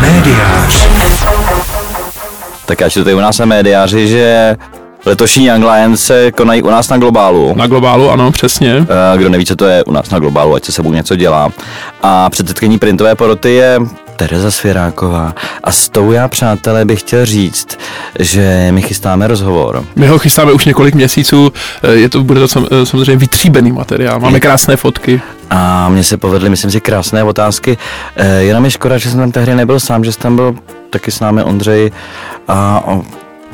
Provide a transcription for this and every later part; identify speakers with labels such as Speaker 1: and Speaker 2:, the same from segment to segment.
Speaker 1: Médiář. Tak já čtu tady u nás na médiáři, že letošní Young Lions se konají u nás na globálu.
Speaker 2: Na globálu, ano, přesně.
Speaker 1: Eh, Kdo neví, co to je u nás na globálu, ať se sebou něco dělá. A předsedkyní printové poroty je Tereza Svěráková. A s tou já, přátelé, bych chtěl říct, že my chystáme rozhovor.
Speaker 2: My ho chystáme už několik měsíců, eh, je to, bude to sam, eh, samozřejmě vytříbený materiál, máme krásné fotky.
Speaker 1: A mně se povedly, myslím si, krásné otázky. Eh, jenom je škoda, že jsem tam tehdy nebyl sám, že jsi tam byl taky s námi Ondřej. A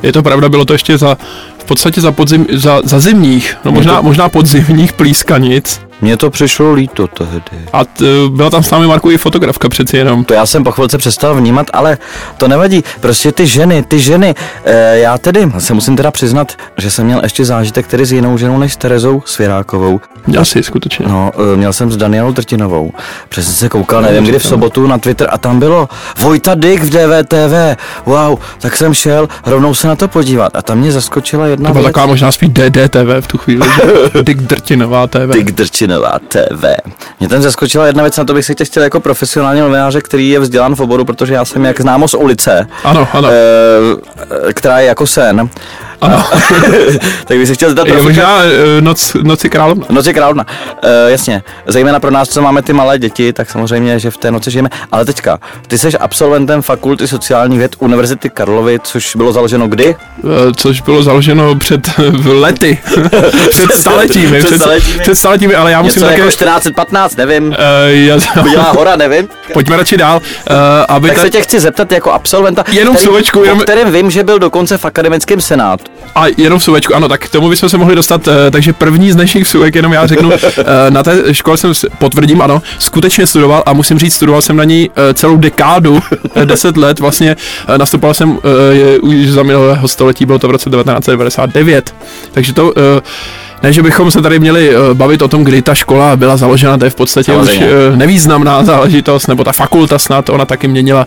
Speaker 2: Je to pravda, bylo to ještě za, v podstatě za, podzim, za, za zimních, no možná,
Speaker 1: to-
Speaker 2: možná podzimních plískanic.
Speaker 1: mně to přišlo líto tehdy.
Speaker 2: A t, byla tam s námi Marku i fotografka přeci jenom.
Speaker 1: To já jsem po chvilce přestal vnímat, ale to nevadí. Prostě ty ženy, ty ženy. E, já tedy se musím teda přiznat, že jsem měl ještě zážitek tedy s jinou ženou než s Terezou Svěrákovou.
Speaker 2: Asi, skutečně.
Speaker 1: No, e, měl jsem s Danielou Trtinovou. Přesně se koukal, nevím kdy v sobotu na Twitter a tam bylo Vojta Dyk v DVTV. Wow, tak jsem šel rovnou se na to podívat a tam mě zaskočila jedna
Speaker 2: To byla
Speaker 1: věc.
Speaker 2: taková možná spíš DDTV v tu chvíli? Dick Drtinová TV.
Speaker 1: Dyk Drčinová TV. Mě tam zaskočila jedna věc, na to bych se tě chtěl jako profesionální novináře, který je vzdělán v oboru, protože já jsem jak známo z ulice.
Speaker 2: Ano, ano.
Speaker 1: Eh, která je jako sen.
Speaker 2: Ano.
Speaker 1: tak bych se chtěl zeptat
Speaker 2: Je
Speaker 1: profika-
Speaker 2: možná eh, noc, noci královna.
Speaker 1: Noci královna. Uh, jasně, zejména pro nás, co máme ty malé děti, tak samozřejmě, že v té noci žijeme. Ale teďka, ty jsi absolventem fakulty sociálních věd Univerzity Karlovy, což bylo založeno kdy?
Speaker 2: Eh, což bylo založeno před v lety, před staletími,
Speaker 1: Před staletími.
Speaker 2: před staletími, ale já musím
Speaker 1: Něco
Speaker 2: také...
Speaker 1: jako 1415, nevím.
Speaker 2: Uh, já,
Speaker 1: Udělá hora, nevím.
Speaker 2: pojďme radši dál, uh, aby
Speaker 1: Tak
Speaker 2: ta,
Speaker 1: se tě chci zeptat jako absolventa,
Speaker 2: Jenom
Speaker 1: který,
Speaker 2: slovečku, jenom-
Speaker 1: kterém vím, že byl dokonce v akademickém senátu.
Speaker 2: A jenom vsuvečku, ano, tak k tomu bychom se mohli dostat, uh, takže první z dnešních vsuvek, jenom já řeknu, uh, na té škole jsem, potvrdím, ano, skutečně studoval a musím říct, studoval jsem na ní uh, celou dekádu, eh, 10 let, vlastně nastupoval jsem je, už za minulého století, bylo to v roce 1999, takže to... Ne, že bychom se tady měli bavit o tom, kdy ta škola byla založena, to je v podstatě už
Speaker 1: Samozřejmě.
Speaker 2: uh, nevýznamná záležitost, nebo ta fakulta snad, ona taky měnila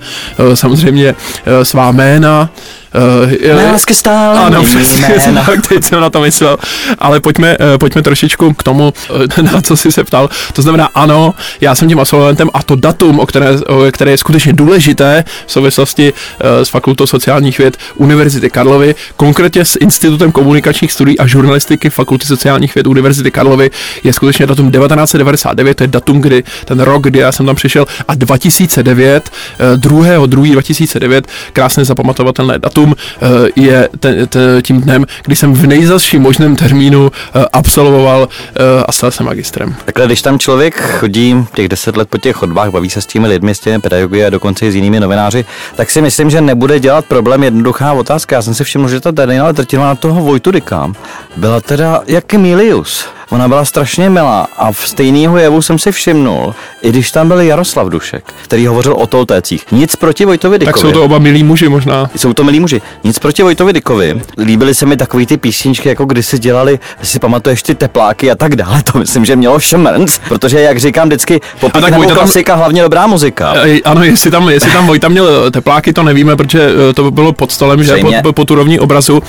Speaker 2: samozřejmě svá jména. Uh,
Speaker 1: Mé lásky stále
Speaker 2: ano, přesně,
Speaker 1: jména.
Speaker 2: tak teď jsem na to myslel. Ale pojďme, eh, pojďme trošičku k tomu, eh, na co jsi se ptal. To znamená, ano, já jsem tím absolventem a to datum, o které, o které je skutečně důležité v souvislosti eh, s Fakultou sociálních věd Univerzity Karlovy, konkrétně s Institutem komunikačních studií a žurnalistiky Fakulty sociálních věd Univerzity Karlovy, je skutečně datum 1999, to je datum, kdy ten rok, kdy já jsem tam přišel, a 2009, eh, 2. 2. 2009, krásně zapamatovatelné datum, eh, je ten, ten, tím dnem, kdy jsem v nejzazším možném termínu eh, absolvoval eh, a stal se magistrem.
Speaker 1: Takhle, když tam člověk chodí těch deset let po těch chodbách, baví se s těmi lidmi, s těmi pedagogy a dokonce i s jinými novináři, tak si myslím, že nebude dělat problém jednoduchá otázka. Já jsem si všiml, že ta Daniela Trtinová na toho Vojtu Dyka byla teda jak Emilius. Ona byla strašně milá a v stejného jevu jsem si všimnul, i když tam byl Jaroslav Dušek, který hovořil o toltécích. Nic proti Vojtovi Dykovi.
Speaker 2: Tak jsou to oba milí muži možná.
Speaker 1: Jsou to milí muži. Nic proti Vojtovi Dykovi. Líbily se mi takový ty písničky, jako když si dělali, si pamatuješ ty tepláky a tak dále. To myslím, že mělo šmrnc, protože jak říkám vždycky,
Speaker 2: tak
Speaker 1: popík nebo
Speaker 2: Vojta tam-
Speaker 1: klasika, hlavně dobrá muzika.
Speaker 2: Eh, Ano, jestli tam, jestli tam Vojta měl tepláky, to nevíme, protože to bylo pod stolem, že
Speaker 1: Zřejmě.
Speaker 2: pod, pod úrovní obrazu.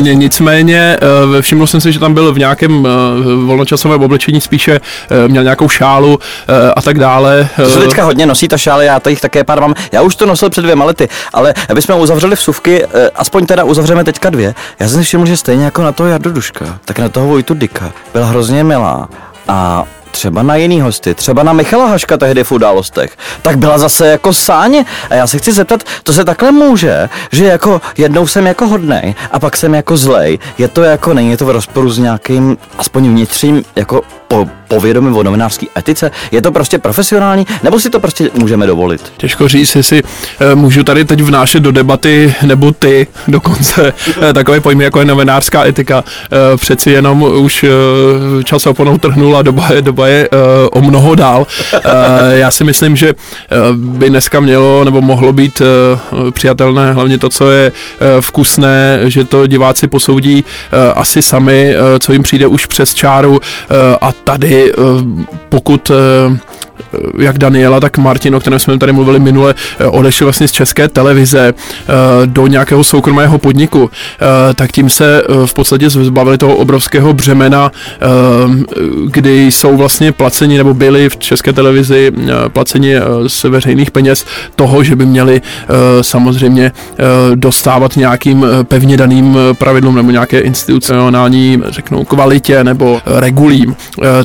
Speaker 2: Ni- Nicméně všiml jsem si, že tam byl v nějakém eh, volnočasovém oblečení, spíše eh, měl nějakou šálu eh, a tak dále.
Speaker 1: To se teďka hodně nosí ta šály, já jich také pár mám. Já už to nosil před dvěma lety, ale aby jsme uzavřeli vsuvky, aspoň teda uzavřeme teďka dvě. Já jsem si všiml, že stejně jako na toho Jardu Duška, tak na toho Vojtu Dyka byla hrozně milá. A třeba na jiný hosty, třeba na Michala Haška tehdy v událostech, tak byla zase jako sáně. A já se chci zeptat, to se takhle může, že jako jednou jsem jako hodnej a pak jsem jako zlej. Je to jako, není to v rozporu s nějakým, aspoň vnitřním, jako po, povědomí o novinářské etice? Je to prostě profesionální, nebo si to prostě můžeme dovolit?
Speaker 2: Těžko říct, jestli eh, můžu tady teď vnášet do debaty, nebo ty dokonce, eh, takové pojmy jako je novinářská etika. Eh, Přeci jenom už čas oponou trhnul a doba je, doba je o mnoho dál. Já si myslím, že by dneska mělo nebo mohlo být přijatelné hlavně to, co je vkusné, že to diváci posoudí asi sami, co jim přijde už přes čáru a tady, eh, pokud eh, jak Daniela, tak Martin, o kterém jsme tady mluvili minule, odešli vlastně z české televize do nějakého soukromého podniku, tak tím se v podstatě zbavili toho obrovského břemena, kdy jsou vlastně placeni nebo byli v české televizi placeni z veřejných peněz toho, že by měli samozřejmě dostávat nějakým pevně daným pravidlům nebo nějaké institucionální, řeknou, kvalitě nebo regulím.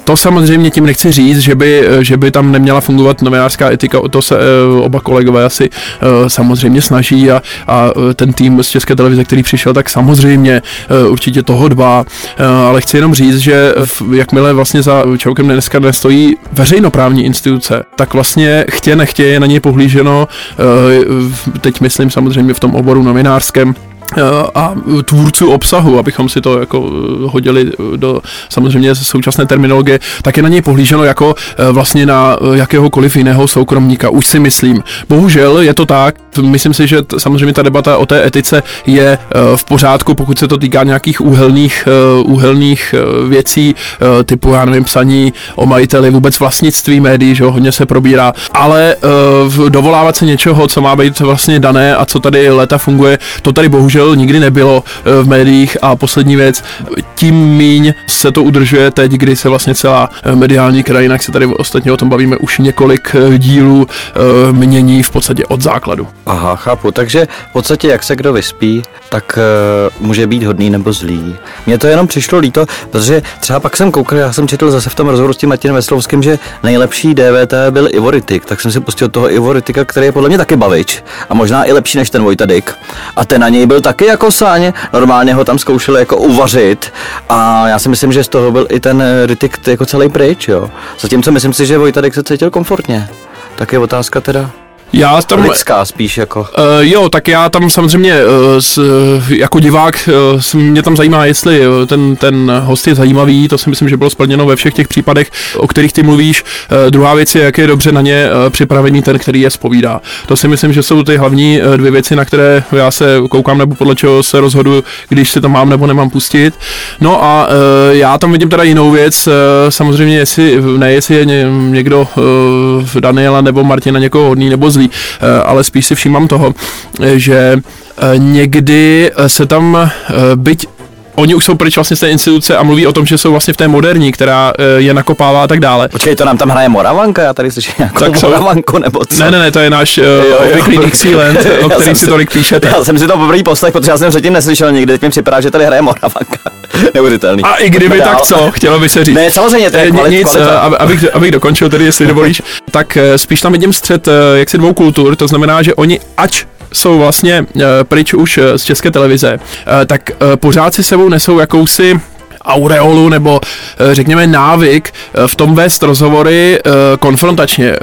Speaker 2: To samozřejmě tím nechci říct, že by, že by tam neměla fungovat novinářská etika, o to se eh, oba kolegové asi eh, samozřejmě snaží a, a eh, ten tým z České televize, který přišel, tak samozřejmě určitě toho dbá, ale chci jenom říct, že jakmile vlastně za Čaukem dneska nestojí veřejnoprávní instituce, tak vlastně chtě nechtě je na něj pohlíženo, teď myslím samozřejmě v tom oboru novinářském, a tvůrců obsahu, abychom si to jako eh, hodili do samozřejmě současné terminologie, tak je na něj pohlíženo jako eh, vlastně na jakéhokoliv jiného soukromníka. Už si myslím. Bohužel je to tak. Myslím si, že t- samozřejmě ta debata o té etice je v pořádku, pokud se to týká nějakých úhelných, úhelných věcí, typu, já nevím, psaní o majiteli, vůbec vlastnictví médií, že hodně se probírá. Ale dovolávat se něčeho, co má být vlastně dané a co tady leta funguje, to tady bohužel bohužel nikdy nebylo eh, v médiích a poslední věc, tím míň se to udržuje teď, kdy se vlastně celá eh, mediální krajina, jak se tady ostatně o tom bavíme už několik eh, dílů, mění v podstatě od základu.
Speaker 1: Aha, chápu. Takže v podstatě jak se kdo vyspí, tak může být hodný nebo zlý. Mně to jenom přišlo líto, protože třeba pak jsem koukal, já jsem četl zase v tom rozhovoru s tím Martinem Veslovským, že nejlepší DVT byl Ivoritik, tak jsem si pustil toho Ivoritika, který je podle mě taky bavič a možná i lepší než ten Vojta Dick. A ten na něj byl taky jako sáň, normálně ho tam zkoušeli jako uvařit a já si myslím, že z toho byl i ten Ritik jako celý pryč, jo. Zatímco myslím si, že Vojta Dick se cítil komfortně. Tak je otázka teda,
Speaker 2: já tam...
Speaker 1: Lidská spíš jako. Uh,
Speaker 2: jo, tak já tam samozřejmě uh, s, jako divák uh, mě tam zajímá, jestli ten, ten host je zajímavý, to si myslím, že bylo splněno ve všech těch případech, o kterých ty mluvíš. Uh, druhá věc je, jak je dobře na ně uh, připravený ten, který je spovídá. To si myslím, že jsou ty hlavní uh, dvě věci, na které já se koukám nebo podle čeho se rozhodu, když si to mám nebo nemám pustit. No a uh, já tam vidím teda jinou věc, uh, samozřejmě jestli, ne jestli je ně, někdo uh, Daniela nebo Martina někoho hodný nebo zlý, zlý, eh, ale spíš si všímám toho, eh, že eh, někdy se tam byť oni už jsou pryč vlastně z té instituce a mluví o tom, že jsou vlastně v té moderní, která je nakopává a tak dále.
Speaker 1: Počkej, to nám tam hraje Moravanka, já tady slyším nějakou tak Moravanku nebo co?
Speaker 2: Ne, ne, ne, to je náš uh, obvyklý Dixieland, o který si tolik píšete.
Speaker 1: Já jsem si to poprvé poslech, protože já jsem předtím neslyšel nikdy, teď mi připadá, že tady hraje Moravanka. Neuvěřitelný.
Speaker 2: A i kdyby tak co, chtělo by se říct.
Speaker 1: Ne, samozřejmě, to je kvalit,
Speaker 2: Nic, kvalita. abych, abych dokončil tedy, jestli dovolíš, tak spíš tam vidím střed jaksi dvou kultur, to znamená, že oni ač jsou vlastně uh, pryč už uh, z české televize, uh, tak pořád si sebou nesou jakousi aureolu nebo řekněme návyk v tom vést rozhovory konfrontačně.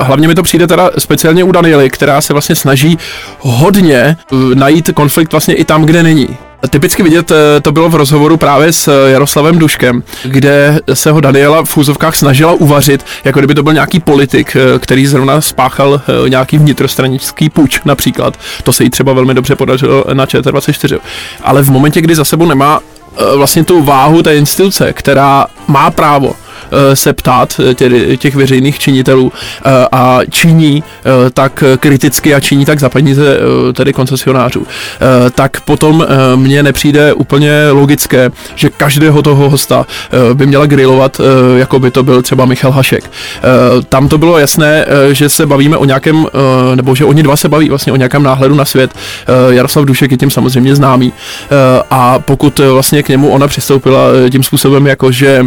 Speaker 2: Hlavně mi to přijde teda speciálně u Daniely, která se vlastně snaží hodně najít konflikt vlastně i tam, kde není. Typicky vidět eh, to bylo v rozhovoru právě s eh, Jaroslavem Duškem, kde se ho Daniela v fúzovkách snažila uvařit, jako kdyby to byl nějaký politik, eh, který zrovna spáchal nějaký vnitrostranický puč například. To se jí třeba velmi dobře podařilo na ČT24. Ale v momentě, kdy za sebou nemá vlastně tu váhu té instituce, která má právo se ptát eh, těch veřejných činitelů eh, a činí tak kriticky a činí tak za peníze tedy koncesionářů, tak potom mně nepřijde úplně logické, že každého toho hosta by měla grilovat, jako by to byl třeba Michal Hašek. Tam to bylo jasné, že se bavíme o nějakém, nebo že oni dva se baví vlastně o nějakém náhledu na svět. Jaroslav Dušek je tím samozřejmě známý. A pokud vlastně k němu ona přistoupila tím způsobem, jako že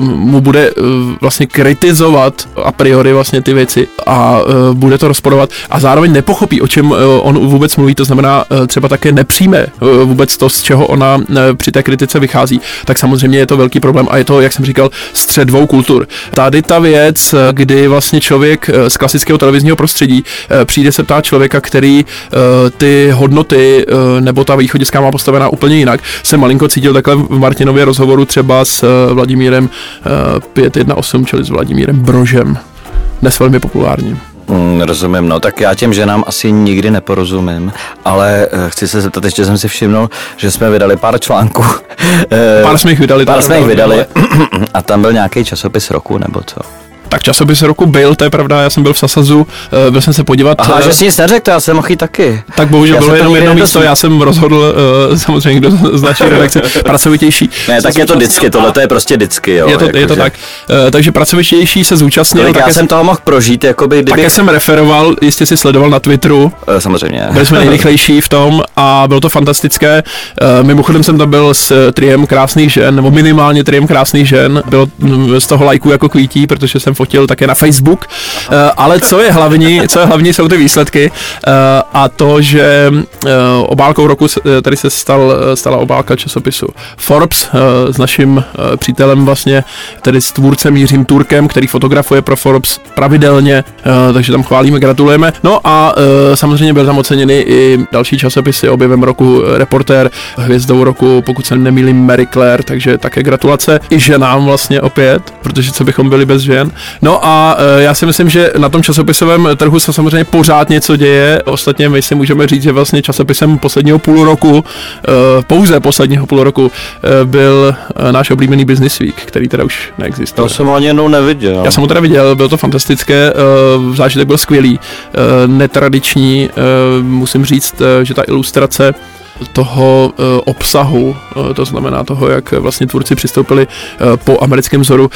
Speaker 2: mu bude uh, vlastně kritizovat a priori vlastně ty věci a uh, bude to rozporovat a zároveň nepochopí, o čem uh, on vůbec mluví, to znamená třeba také nepřijme vůbec to, z čeho ona při té kritice vychází, tak samozřejmě je to velký problém a je to, jak jsem říkal, střed dvou kultur. Tady ta věc, kdy vlastně člověk z klasického televizního prostředí přijde se ptát člověka, který ty hodnoty nebo ta východiska má postavená úplně jinak, se malinko cítil takhle v Martinově rozhovoru třeba s Vladimírem 518, čili s Vladimírem Brožem. Dnes velmi populárním.
Speaker 1: Mm, rozumím, no tak já těm ženám asi nikdy neporozumím, ale uh, chci se zeptat, ještě jsem si všimnul, že jsme vydali pár článků.
Speaker 2: pár jsme jich vydali.
Speaker 1: Pár jsme jich vydali a tam byl nějaký časopis roku nebo co?
Speaker 2: Tak časopis roku byl, to je pravda, já jsem byl v Sasazu, uh, byl jsem se podívat.
Speaker 1: Aha,
Speaker 2: uh,
Speaker 1: že jsi nic neřekl, to já jsem mohl jít taky.
Speaker 2: Tak bohužel
Speaker 1: Já
Speaker 2: bylo jenom jedno místo, já jsem rozhodl, uh, samozřejmě, kdo z naší redakce, pracovitější.
Speaker 1: Ne, tak je to vždycky, tohle to je prostě vždycky, jo.
Speaker 2: Je to, je to
Speaker 1: jakože-
Speaker 2: tak. Takže pracovitější se zúčastnil.
Speaker 1: Kolik já jsem toho mohl prožít, jakoby, kdyby...
Speaker 2: také jsem referoval, jistě si sledoval na Twitteru,
Speaker 1: Eh, Samozřejmě.
Speaker 2: byli jsme nejrychlejší v tom a bylo to fantastické. Mimochodem jsem tam byl s eh, triem krásných žen, nebo minimálně triem krásných žen. Bylo mm, z toho lajku jako kvítí, protože jsem fotil také na Facebook. Uh, ale co je hlavní, co je hlavní, jsou ty výsledky uh, a to, že uh, obálkou roku eh, tady se stal, eh, stala obálka časopisu Forbes s naším přítelem vlastně, tedy s tvůrcem Jiřím Turkem, který fotografuje pro Forbes pravidelně, takže tam chválíme, gratulujeme. No a samozřejmě byl tam oceněny i další časopisy, objevem roku eh, reportér, hvězdou roku, pokud se nemýlím, Mary Claire, takže také gratulace i ženám vlastně opět, protože co bychom byli bez žen. No a uh, já si myslím, že na tom časopisovém trhu se samozřejmě pořád něco děje. Ostatně my si můžeme říct, že vlastně časopisem posledního půl roku, eh, pouze posledního půl roku, eh, byl náš oblíbený Business Week, který teda už neexistuje.
Speaker 1: To jsem ani jednou neviděl.
Speaker 2: Já jsem ho teda viděl, bylo to fantastické, zážitek byl skvělý, netradiční, musím říct, že ta ilustrace toho uh, obsahu, uh, to znamená toho, jak vlastně tvůrci přistoupili uh, po americkém vzoru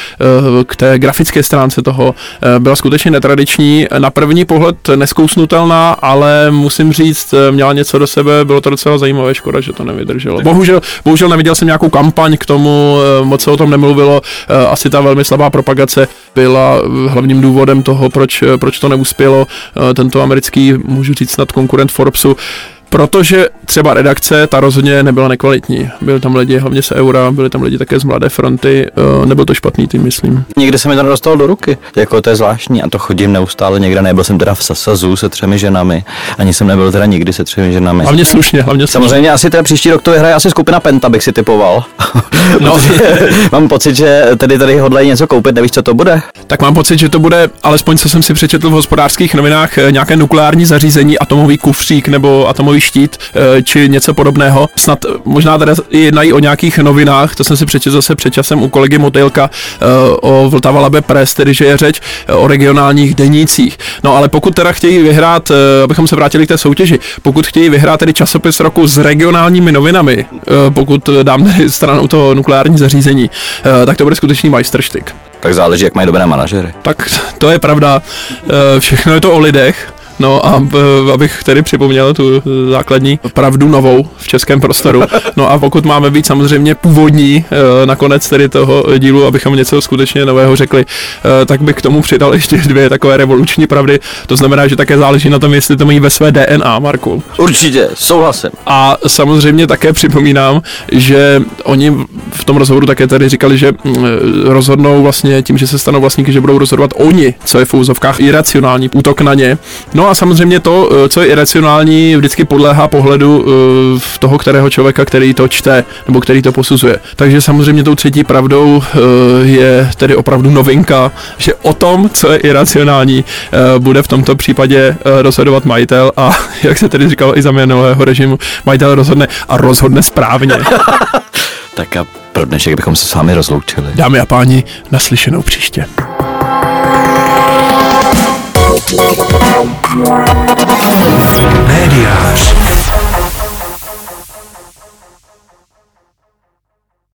Speaker 2: k té grafické stránce toho, byla skutečně netradiční, na první pohled neskousnutelná, ale musím říct, měla něco do sebe, bylo to docela zajímavé, škoda, že to nevydrželo. Bohužel, bohužel neviděl jsem nějakou kampaň k tomu, moc se o tom nemluvilo, asi ta velmi slabá propagace byla eh, hlavním důvodem toho, proč, eh, proč to neuspělo. Eh, Tento americký, můžu říct snad konkurent Forbesu, Protože třeba redakce, ta rozhodně nebyla nekvalitní. Byli tam lidi hlavně z Eura, byli tam lidi také z Mladé fronty, eh, nebyl to špatný tým, myslím.
Speaker 1: Nikdy se mi to nedostalo do ruky. Jako to je zvláštní a to chodím neustále někde. Nebyl jsem teda v Sasazu se třemi ženami. Ani jsem nebyl teda nikdy se třemi ženami.
Speaker 2: Hlavně slušně, hlavně slušně.
Speaker 1: Samozřejmě asi teda příští rok to vyhraje asi skupina Penta, bych si typoval.
Speaker 2: No.
Speaker 1: Mám pocit, že tedy tady hodlají něco koupit, nevíš, co to bude?
Speaker 2: Tak mám pocit, že to bude, alespoň co jsem si přečetl v hospodářských novinách, eh, nějaké nukleární zařízení, atomový kufřík nebo atomový štít, eh, či něco podobného. Snad eh, možná teda jednají o nějakých novinách, to jsem si přečetl zase před časem u kolegy Motylka eh, o Vltava Labe Press, tedy že je řeč o regionálních denících. No ale pokud teda chtějí vyhrát, abychom se vrátili k té soutěži, pokud chtějí vyhrát tedy časopis roku s regionálními novinami, pokud dám tedy stranou to nukleární zařízení, tak to bude skutečný majstrštyk.
Speaker 1: Tak záleží, jak mají dobré manažery.
Speaker 2: Tak to je pravda, všechno je to o lidech. No a abych tedy připomněl tu eh, základní pravdu novou v českém prostoru. No a pokud máme být samozřejmě původní eh, nakonec tedy toho dílu, abychom něco skutečně nového řekli, eh, tak bych k tomu přidal ještě dvě takové revoluční pravdy. To znamená, že také záleží na tom, jestli to mají ve své DNA, Marku.
Speaker 1: Určitě, souhlasím.
Speaker 2: A samozřejmě také připomínám, že oni v tom rozhovoru také tady říkali, že mm, rozhodnou vlastně tím, že se stanou vlastníky, že budou rozhodovat oni, co je v úzovkách iracionální útok na ně. No a samozřejmě to, eh, co je iracionální, vždycky podléhá pohledu eh, v toho, kterého člověka, který to čte nebo který to posuzuje. Takže samozřejmě tou třetí pravdou eh, je tedy opravdu novinka, že o tom, co je iracionální, bude v tomto případě rozhodovat majitel a jak se tedy říkalo i za minulého režimu, majitel rozhodne a rozhodne správně.
Speaker 1: Tak a pro dnešek bychom se s vámi rozloučili.
Speaker 2: Dámy a páni, naslyšenou příště.
Speaker 3: Médiář.